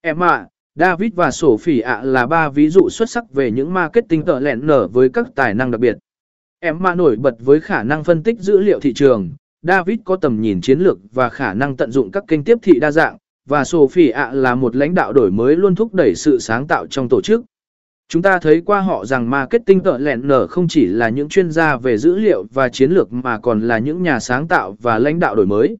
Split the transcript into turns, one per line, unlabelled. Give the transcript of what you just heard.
Emma, David và Sophie ạ là ba ví dụ xuất sắc về những marketing tờ lẹn nở với các tài năng đặc biệt. Emma nổi bật với khả năng phân tích dữ liệu thị trường, David có tầm nhìn chiến lược và khả năng tận dụng các kênh tiếp thị đa dạng, và Sophie ạ là một lãnh đạo đổi mới luôn thúc đẩy sự sáng tạo trong tổ chức. Chúng ta thấy qua họ rằng marketing tợ lẹn nở không chỉ là những chuyên gia về dữ liệu và chiến lược mà còn là những nhà sáng tạo và lãnh đạo đổi mới.